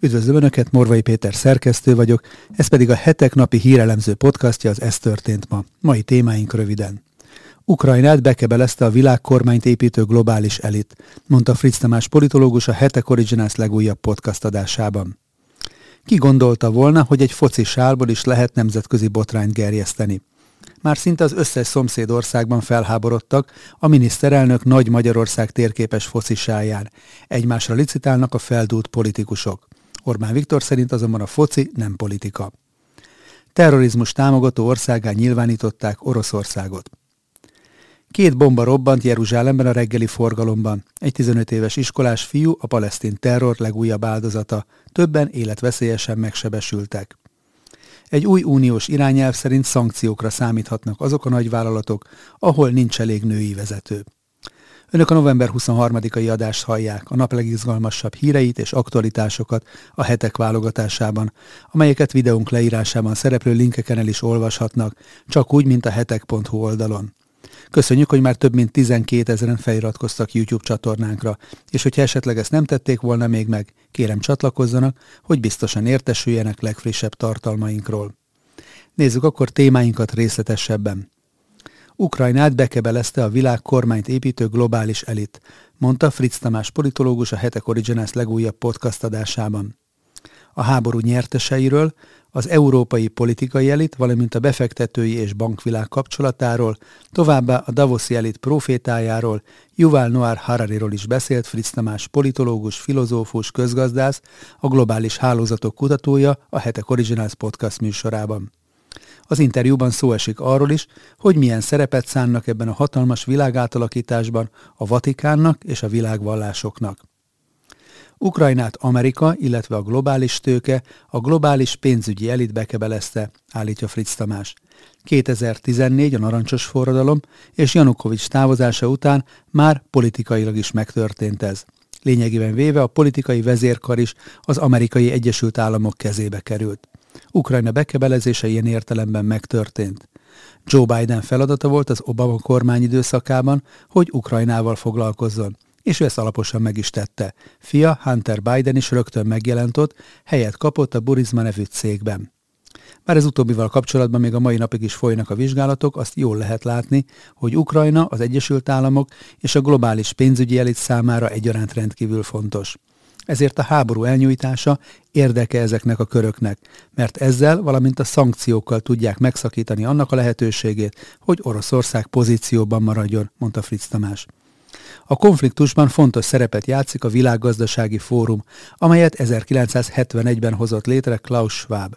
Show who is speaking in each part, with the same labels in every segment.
Speaker 1: Üdvözlöm Önöket, Morvai Péter szerkesztő vagyok, ez pedig a hetek napi hírelemző podcastja, az Ez történt ma. Mai témáink röviden. Ukrajnát bekebelezte a világkormányt építő globális elit, mondta Fritz Tamás politológus a Hetek Originals legújabb podcast adásában. Ki gondolta volna, hogy egy foci sálból is lehet nemzetközi botrányt gerjeszteni? Már szinte az összes szomszédországban felháborodtak a miniszterelnök Nagy Magyarország térképes focisáján. Egymásra licitálnak a feldúlt politikusok. Orbán Viktor szerint azonban a foci nem politika. Terrorizmus támogató országán nyilvánították Oroszországot. Két bomba robbant Jeruzsálemben a reggeli forgalomban. Egy 15 éves iskolás fiú a palesztin terror legújabb áldozata. Többen életveszélyesen megsebesültek. Egy új uniós irányelv szerint szankciókra számíthatnak azok a nagyvállalatok, ahol nincs elég női vezető. Önök a november 23-ai adást hallják, a nap legizgalmasabb híreit és aktualitásokat a hetek válogatásában, amelyeket videónk leírásában szereplő linkeken el is olvashatnak, csak úgy, mint a hetek.hu oldalon. Köszönjük, hogy már több mint 12 ezeren feliratkoztak YouTube csatornánkra, és hogyha esetleg ezt nem tették volna még meg, kérem csatlakozzanak, hogy biztosan értesüljenek legfrissebb tartalmainkról. Nézzük akkor témáinkat részletesebben. Ukrajnát bekebelezte a világ kormányt építő globális elit, mondta Fritz Tamás politológus a Hetek Originals legújabb podcast adásában. A háború nyerteseiről, az európai politikai elit, valamint a befektetői és bankvilág kapcsolatáról, továbbá a Davoszi elit profétájáról, Yuval Noir Harariról is beszélt Fritz Tamás politológus, filozófus, közgazdász, a globális hálózatok kutatója a Hetek Originals podcast műsorában. Az interjúban szó esik arról is, hogy milyen szerepet szánnak ebben a hatalmas világátalakításban a Vatikánnak és a világvallásoknak. Ukrajnát Amerika, illetve a globális tőke, a globális pénzügyi elit bekebelezte, állítja Fritz Tamás. 2014 a narancsos forradalom és Janukovics távozása után már politikailag is megtörtént ez. Lényegében véve a politikai vezérkar is az amerikai Egyesült Államok kezébe került. Ukrajna bekebelezése ilyen értelemben megtörtént. Joe Biden feladata volt az Obama kormány időszakában, hogy Ukrajnával foglalkozzon, és ő ezt alaposan meg is tette. Fia Hunter Biden is rögtön megjelent ott, helyet kapott a Burisma nevű cégben. Bár ez utóbbival kapcsolatban még a mai napig is folynak a vizsgálatok, azt jól lehet látni, hogy Ukrajna, az Egyesült Államok és a globális pénzügyi elit számára egyaránt rendkívül fontos. Ezért a háború elnyújtása érdeke ezeknek a köröknek, mert ezzel, valamint a szankciókkal tudják megszakítani annak a lehetőségét, hogy Oroszország pozícióban maradjon, mondta Fritz Tamás. A konfliktusban fontos szerepet játszik a Világgazdasági Fórum, amelyet 1971-ben hozott létre Klaus Schwab.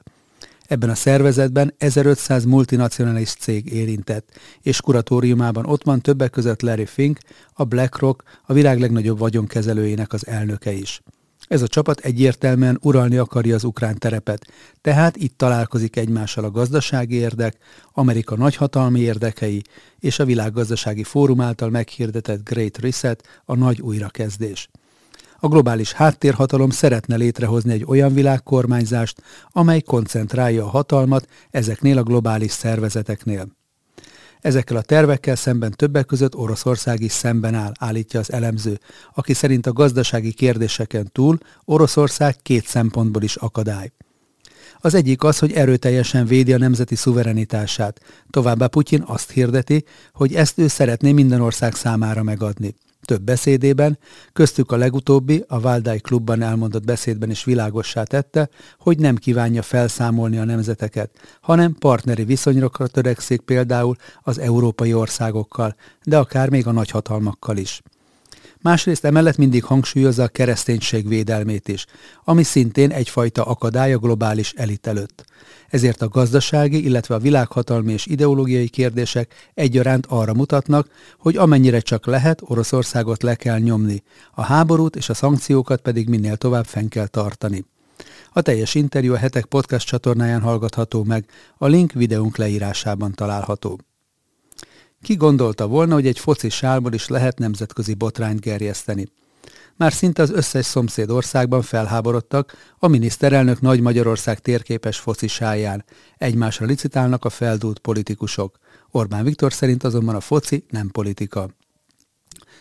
Speaker 1: Ebben a szervezetben 1500 multinacionális cég érintett, és kuratóriumában ott van többek között Larry Fink, a BlackRock, a világ legnagyobb vagyonkezelőjének az elnöke is. Ez a csapat egyértelműen uralni akarja az ukrán terepet, tehát itt találkozik egymással a gazdasági érdek, Amerika nagyhatalmi érdekei és a világgazdasági fórum által meghirdetett Great Reset, a nagy újrakezdés. A globális háttérhatalom szeretne létrehozni egy olyan világkormányzást, amely koncentrálja a hatalmat ezeknél a globális szervezeteknél. Ezekkel a tervekkel szemben többek között Oroszország is szemben áll, állítja az elemző, aki szerint a gazdasági kérdéseken túl Oroszország két szempontból is akadály. Az egyik az, hogy erőteljesen védi a nemzeti szuverenitását. Továbbá Putyin azt hirdeti, hogy ezt ő szeretné minden ország számára megadni. Több beszédében, köztük a legutóbbi, a Valdai klubban elmondott beszédben is világossá tette, hogy nem kívánja felszámolni a nemzeteket, hanem partneri viszonyra törekszik például az európai országokkal, de akár még a nagyhatalmakkal is. Másrészt emellett mindig hangsúlyozza a kereszténység védelmét is, ami szintén egyfajta akadály a globális elit előtt. Ezért a gazdasági, illetve a világhatalmi és ideológiai kérdések egyaránt arra mutatnak, hogy amennyire csak lehet, Oroszországot le kell nyomni, a háborút és a szankciókat pedig minél tovább fenn kell tartani. A teljes interjú a Hetek podcast csatornáján hallgatható meg, a link videónk leírásában található. Ki gondolta volna, hogy egy foci sálból is lehet nemzetközi botrányt gerjeszteni? Már szinte az összes szomszéd országban felháborodtak a miniszterelnök Nagy Magyarország térképes foci sáján. Egymásra licitálnak a feldúlt politikusok. Orbán Viktor szerint azonban a foci nem politika.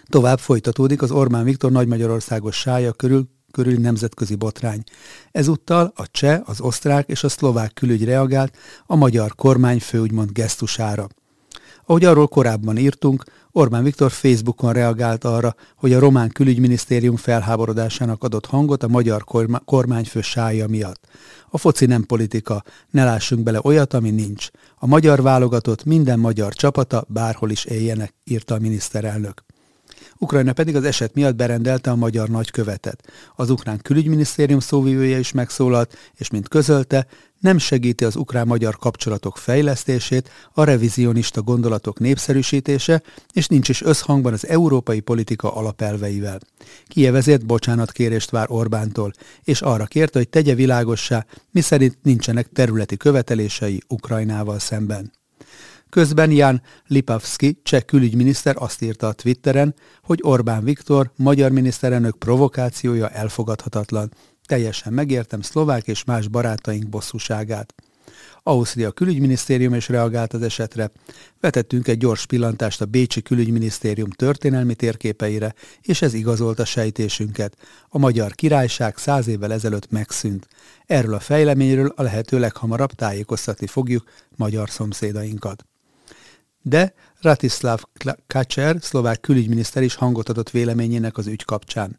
Speaker 1: Tovább folytatódik az Orbán Viktor Nagy Magyarországos sája körül körüli nemzetközi botrány. Ezúttal a cseh, az osztrák és a szlovák külügy reagált a magyar kormányfő úgymond gesztusára. Ahogy arról korábban írtunk, Orbán Viktor Facebookon reagált arra, hogy a román külügyminisztérium felháborodásának adott hangot a magyar kormányfő sája miatt. A foci nem politika, ne lássunk bele olyat, ami nincs. A magyar válogatott minden magyar csapata bárhol is éljenek, írta a miniszterelnök. Ukrajna pedig az eset miatt berendelte a magyar nagykövetet. Az ukrán külügyminisztérium szóvivője is megszólalt, és mint közölte, nem segíti az ukrán-magyar kapcsolatok fejlesztését, a revizionista gondolatok népszerűsítése, és nincs is összhangban az európai politika alapelveivel. Kiev ezért bocsánatkérést vár Orbántól, és arra kérte, hogy tegye világossá, miszerint nincsenek területi követelései Ukrajnával szemben. Közben Jan Lipavski, cseh külügyminiszter azt írta a Twitteren, hogy Orbán Viktor, magyar miniszterelnök provokációja elfogadhatatlan. Teljesen megértem szlovák és más barátaink bosszúságát. Ausztria külügyminisztérium is reagált az esetre. Vetettünk egy gyors pillantást a Bécsi külügyminisztérium történelmi térképeire, és ez igazolta sejtésünket. A magyar királyság száz évvel ezelőtt megszűnt. Erről a fejleményről a lehető leghamarabb tájékoztatni fogjuk magyar szomszédainkat. De Ratislav Kacser, szlovák külügyminiszter is hangot adott véleményének az ügy kapcsán.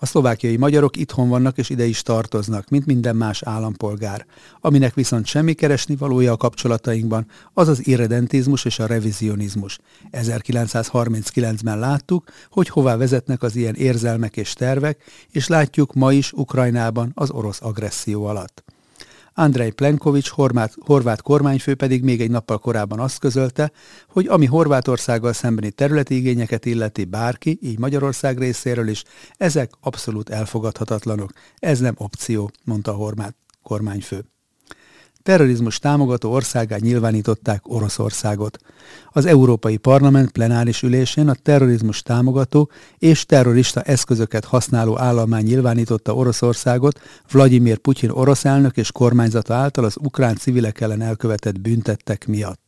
Speaker 1: A szlovákiai magyarok itthon vannak és ide is tartoznak, mint minden más állampolgár. Aminek viszont semmi keresni valója a kapcsolatainkban, az az irredentizmus és a revizionizmus. 1939-ben láttuk, hogy hová vezetnek az ilyen érzelmek és tervek, és látjuk ma is Ukrajnában az orosz agresszió alatt. Andrei Plenkovics, horvát, horvát kormányfő pedig még egy nappal korábban azt közölte, hogy ami Horvátországgal szembeni területi igényeket illeti bárki, így Magyarország részéről is, ezek abszolút elfogadhatatlanok. Ez nem opció, mondta a horvát kormányfő terrorizmus támogató országá nyilvánították Oroszországot. Az Európai Parlament plenáris ülésén a terrorizmus támogató és terrorista eszközöket használó állomány nyilvánította Oroszországot Vladimir Putyin orosz elnök és kormányzata által az ukrán civilek ellen elkövetett büntettek miatt.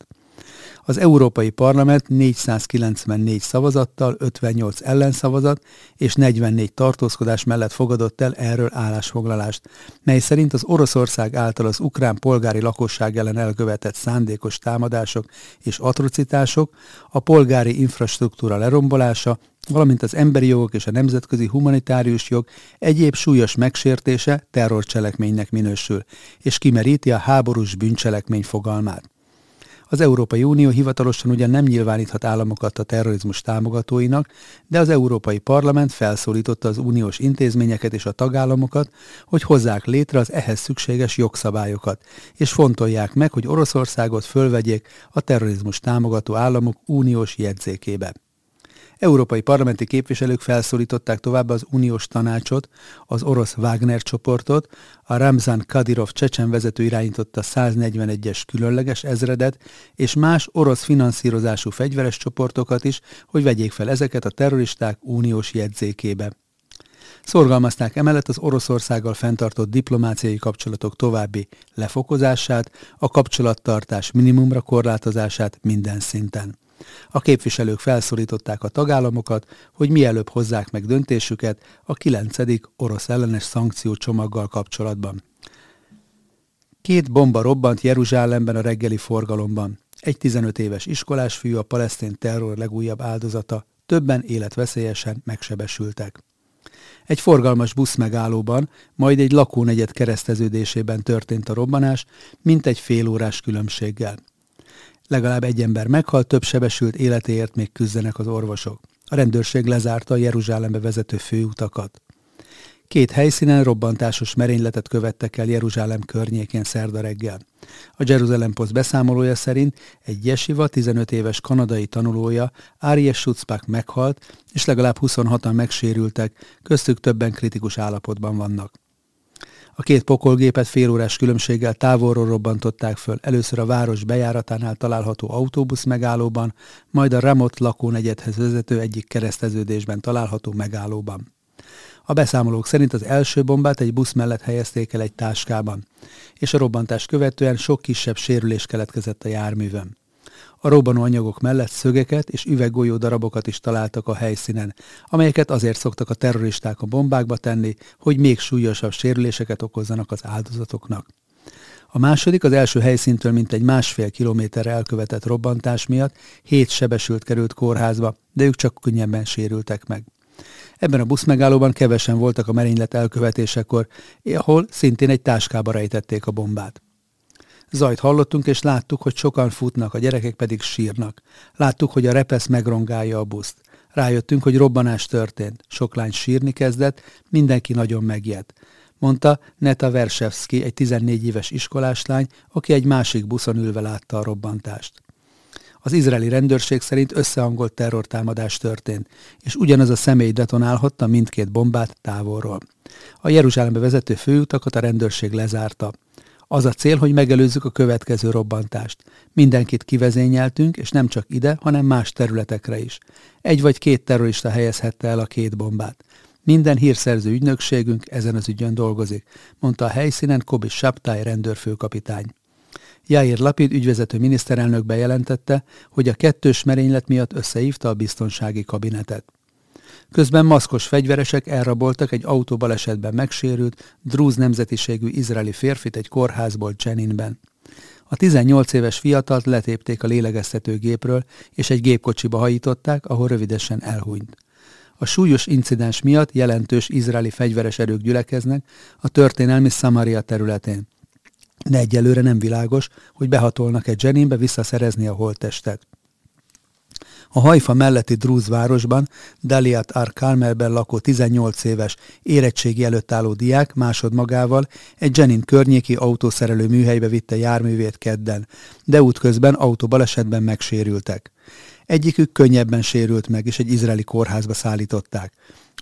Speaker 1: Az Európai Parlament 494 szavazattal, 58 ellenszavazat és 44 tartózkodás mellett fogadott el erről állásfoglalást, mely szerint az Oroszország által az ukrán polgári lakosság ellen elkövetett szándékos támadások és atrocitások, a polgári infrastruktúra lerombolása, valamint az emberi jogok és a nemzetközi humanitárius jog egyéb súlyos megsértése terrorcselekménynek minősül, és kimeríti a háborús bűncselekmény fogalmát. Az Európai Unió hivatalosan ugyan nem nyilváníthat államokat a terrorizmus támogatóinak, de az Európai Parlament felszólította az uniós intézményeket és a tagállamokat, hogy hozzák létre az ehhez szükséges jogszabályokat, és fontolják meg, hogy Oroszországot fölvegyék a terrorizmus támogató államok uniós jegyzékébe. Európai parlamenti képviselők felszólították továbbá az uniós tanácsot, az orosz Wagner csoportot, a Ramzan Kadyrov csecsen vezető irányította 141-es különleges ezredet, és más orosz finanszírozású fegyveres csoportokat is, hogy vegyék fel ezeket a terroristák uniós jegyzékébe. Szorgalmazták emellett az Oroszországgal fenntartott diplomáciai kapcsolatok további lefokozását, a kapcsolattartás minimumra korlátozását minden szinten. A képviselők felszólították a tagállamokat, hogy mielőbb hozzák meg döntésüket a 9. orosz ellenes szankciócsomaggal kapcsolatban. Két bomba robbant Jeruzsálemben a reggeli forgalomban. Egy 15 éves iskolás fiú a palesztén terror legújabb áldozata, többen életveszélyesen megsebesültek. Egy forgalmas busz megállóban, majd egy lakónegyed kereszteződésében történt a robbanás, mint egy félórás különbséggel. Legalább egy ember meghalt, több sebesült életéért még küzdenek az orvosok. A rendőrség lezárta a Jeruzsálembe vezető főutakat. Két helyszínen robbantásos merényletet követtek el Jeruzsálem környékén szerda reggel. A Jerusalem Post beszámolója szerint egy jesiva 15 éves kanadai tanulója, Áries Schutzbach meghalt, és legalább 26-an megsérültek, köztük többen kritikus állapotban vannak. A két pokolgépet félórás különbséggel távolról robbantották föl, először a város bejáratánál található autóbusz megállóban, majd a Ramot lakónegyedhez vezető egyik kereszteződésben található megállóban. A beszámolók szerint az első bombát egy busz mellett helyezték el egy táskában, és a robbantás követően sok kisebb sérülés keletkezett a járművön. A robbanóanyagok mellett szögeket és üveggolyó darabokat is találtak a helyszínen, amelyeket azért szoktak a terroristák a bombákba tenni, hogy még súlyosabb sérüléseket okozzanak az áldozatoknak. A második az első helyszíntől mintegy másfél kilométerre elkövetett robbantás miatt hét sebesült került kórházba, de ők csak könnyebben sérültek meg. Ebben a buszmegállóban kevesen voltak a merénylet elkövetésekor, ahol szintén egy táskába rejtették a bombát. Zajt hallottunk, és láttuk, hogy sokan futnak, a gyerekek pedig sírnak. Láttuk, hogy a repesz megrongálja a buszt. Rájöttünk, hogy robbanás történt. Sok lány sírni kezdett, mindenki nagyon megijedt. Mondta Neta Versevski, egy 14 éves iskoláslány, aki egy másik buszon ülve látta a robbantást. Az izraeli rendőrség szerint összehangolt terrortámadás történt, és ugyanaz a személy detonálhatta mindkét bombát távolról. A Jeruzsálembe vezető főutakat a rendőrség lezárta. Az a cél, hogy megelőzzük a következő robbantást. Mindenkit kivezényeltünk, és nem csak ide, hanem más területekre is. Egy vagy két terrorista helyezhette el a két bombát. Minden hírszerző ügynökségünk ezen az ügyön dolgozik, mondta a helyszínen Kobi Saptály rendőrfőkapitány. Jair Lapid ügyvezető miniszterelnök bejelentette, hogy a kettős merénylet miatt összehívta a biztonsági kabinetet. Közben maszkos fegyveresek elraboltak egy autóbalesetben megsérült, drúz nemzetiségű izraeli férfit egy kórházból Cseninben. A 18 éves fiatalt letépték a lélegeztetőgépről, és egy gépkocsiba hajították, ahol rövidesen elhunyt. A súlyos incidens miatt jelentős izraeli fegyveres erők gyülekeznek a történelmi Samaria területén. De egyelőre nem világos, hogy behatolnak-e Jeninbe visszaszerezni a holttestet. A Hajfa melletti Drúz városban Daliat Ar Carmelben lakó 18 éves érettségi előtt álló diák másodmagával egy Jenin környéki autószerelő műhelybe vitte járművét kedden, de útközben autóbalesetben megsérültek. Egyikük könnyebben sérült meg, és egy izraeli kórházba szállították.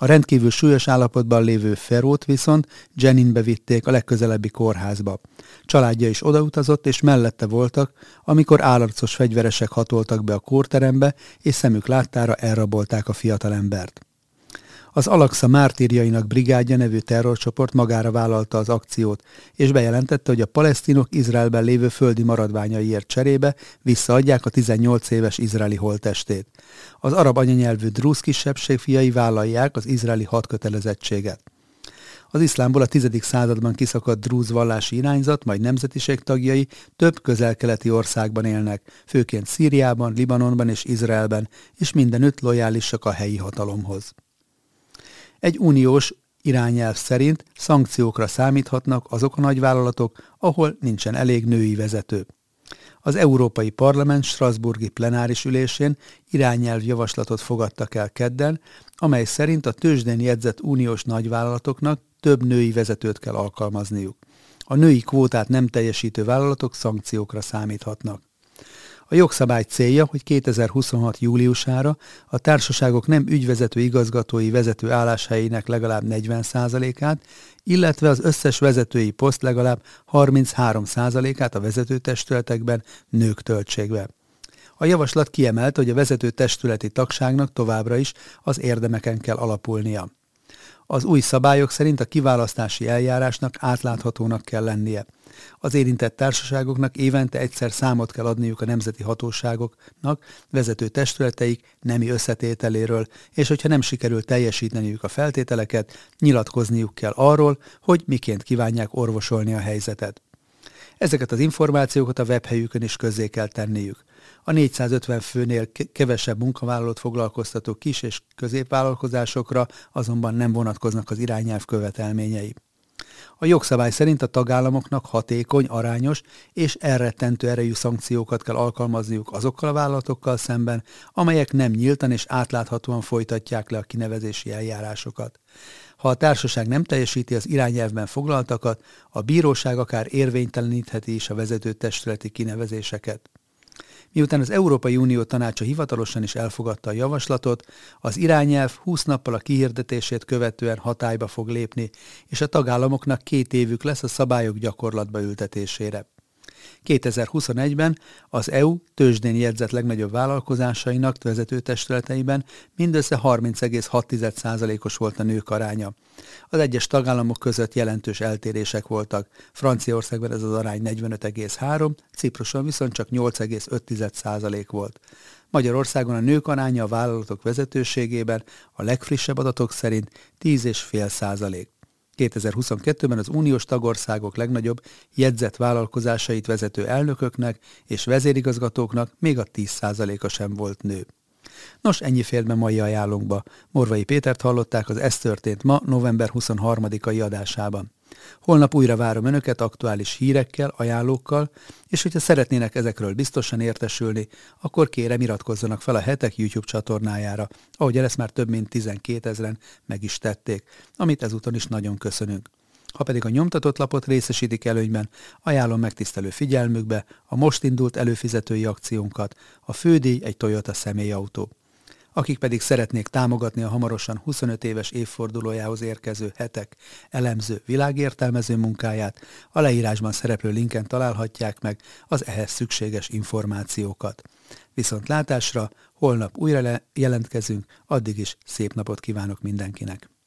Speaker 1: A rendkívül súlyos állapotban lévő Ferót viszont Jeninbe vitték a legközelebbi kórházba. Családja is odautazott, és mellette voltak, amikor állarcos fegyveresek hatoltak be a kórterembe, és szemük láttára elrabolták a fiatalembert. Az Alaksa mártírjainak brigádja nevű terrorcsoport magára vállalta az akciót, és bejelentette, hogy a palesztinok Izraelben lévő földi maradványaiért cserébe visszaadják a 18 éves izraeli holtestét. Az arab anyanyelvű drusz kisebbség fiai vállalják az izraeli hadkötelezettséget. Az iszlámból a 10. században kiszakadt drúz vallási irányzat, majd nemzetiség tagjai több közel-keleti országban élnek, főként Szíriában, Libanonban és Izraelben, és mindenütt lojálisak a helyi hatalomhoz. Egy uniós irányelv szerint szankciókra számíthatnak azok a nagyvállalatok, ahol nincsen elég női vezető. Az Európai Parlament Strasburgi plenáris ülésén irányelv javaslatot fogadtak el kedden, amely szerint a tőzsdén jegyzett uniós nagyvállalatoknak több női vezetőt kell alkalmazniuk. A női kvótát nem teljesítő vállalatok szankciókra számíthatnak. A jogszabály célja, hogy 2026. júliusára a társaságok nem ügyvezető igazgatói vezető álláshelyének legalább 40%-át, illetve az összes vezetői poszt legalább 33%-át a vezető testületekben nők töltsék. A javaslat kiemelt, hogy a vezető testületi tagságnak továbbra is az érdemeken kell alapulnia. Az új szabályok szerint a kiválasztási eljárásnak átláthatónak kell lennie. Az érintett társaságoknak évente egyszer számot kell adniuk a nemzeti hatóságoknak, vezető testületeik nemi összetételéről, és hogyha nem sikerül teljesíteniük a feltételeket, nyilatkozniuk kell arról, hogy miként kívánják orvosolni a helyzetet. Ezeket az információkat a webhelyükön is közzé kell tenniük. A 450 főnél kevesebb munkavállalót foglalkoztató kis- és középvállalkozásokra azonban nem vonatkoznak az irányelv követelményei. A jogszabály szerint a tagállamoknak hatékony, arányos és elrettentő erejű szankciókat kell alkalmazniuk azokkal a vállalatokkal szemben, amelyek nem nyíltan és átláthatóan folytatják le a kinevezési eljárásokat. Ha a társaság nem teljesíti az irányelvben foglaltakat, a bíróság akár érvénytelenítheti is a vezető testületi kinevezéseket. Miután az Európai Unió tanácsa hivatalosan is elfogadta a javaslatot, az irányelv 20 nappal a kihirdetését követően hatályba fog lépni, és a tagállamoknak két évük lesz a szabályok gyakorlatba ültetésére. 2021-ben az EU tőzsdén jegyzett legnagyobb vállalkozásainak vezetőtestületeiben mindössze 30,6%-os volt a nők aránya. Az egyes tagállamok között jelentős eltérések voltak. Franciaországban ez az arány 45,3, Cipruson viszont csak 8,5% volt. Magyarországon a nők aránya a vállalatok vezetőségében a legfrissebb adatok szerint 10,5 százalék. 2022-ben az uniós tagországok legnagyobb jegyzett vállalkozásait vezető elnököknek és vezérigazgatóknak még a 10%-a sem volt nő. Nos, ennyi fért be mai ajánlónkba. Morvai Pétert hallották az Ez történt ma, november 23-ai adásában. Holnap újra várom Önöket aktuális hírekkel, ajánlókkal, és hogyha szeretnének ezekről biztosan értesülni, akkor kérem iratkozzanak fel a hetek YouTube csatornájára, ahogy ezt már több mint 12 ezeren meg is tették, amit ezúton is nagyon köszönünk. Ha pedig a nyomtatott lapot részesítik előnyben, ajánlom megtisztelő figyelmükbe a most indult előfizetői akciónkat, a fődíj egy Toyota személyautó akik pedig szeretnék támogatni a hamarosan 25 éves évfordulójához érkező hetek elemző világértelmező munkáját, a leírásban szereplő linken találhatják meg az ehhez szükséges információkat. Viszont látásra holnap újra jelentkezünk, addig is szép napot kívánok mindenkinek!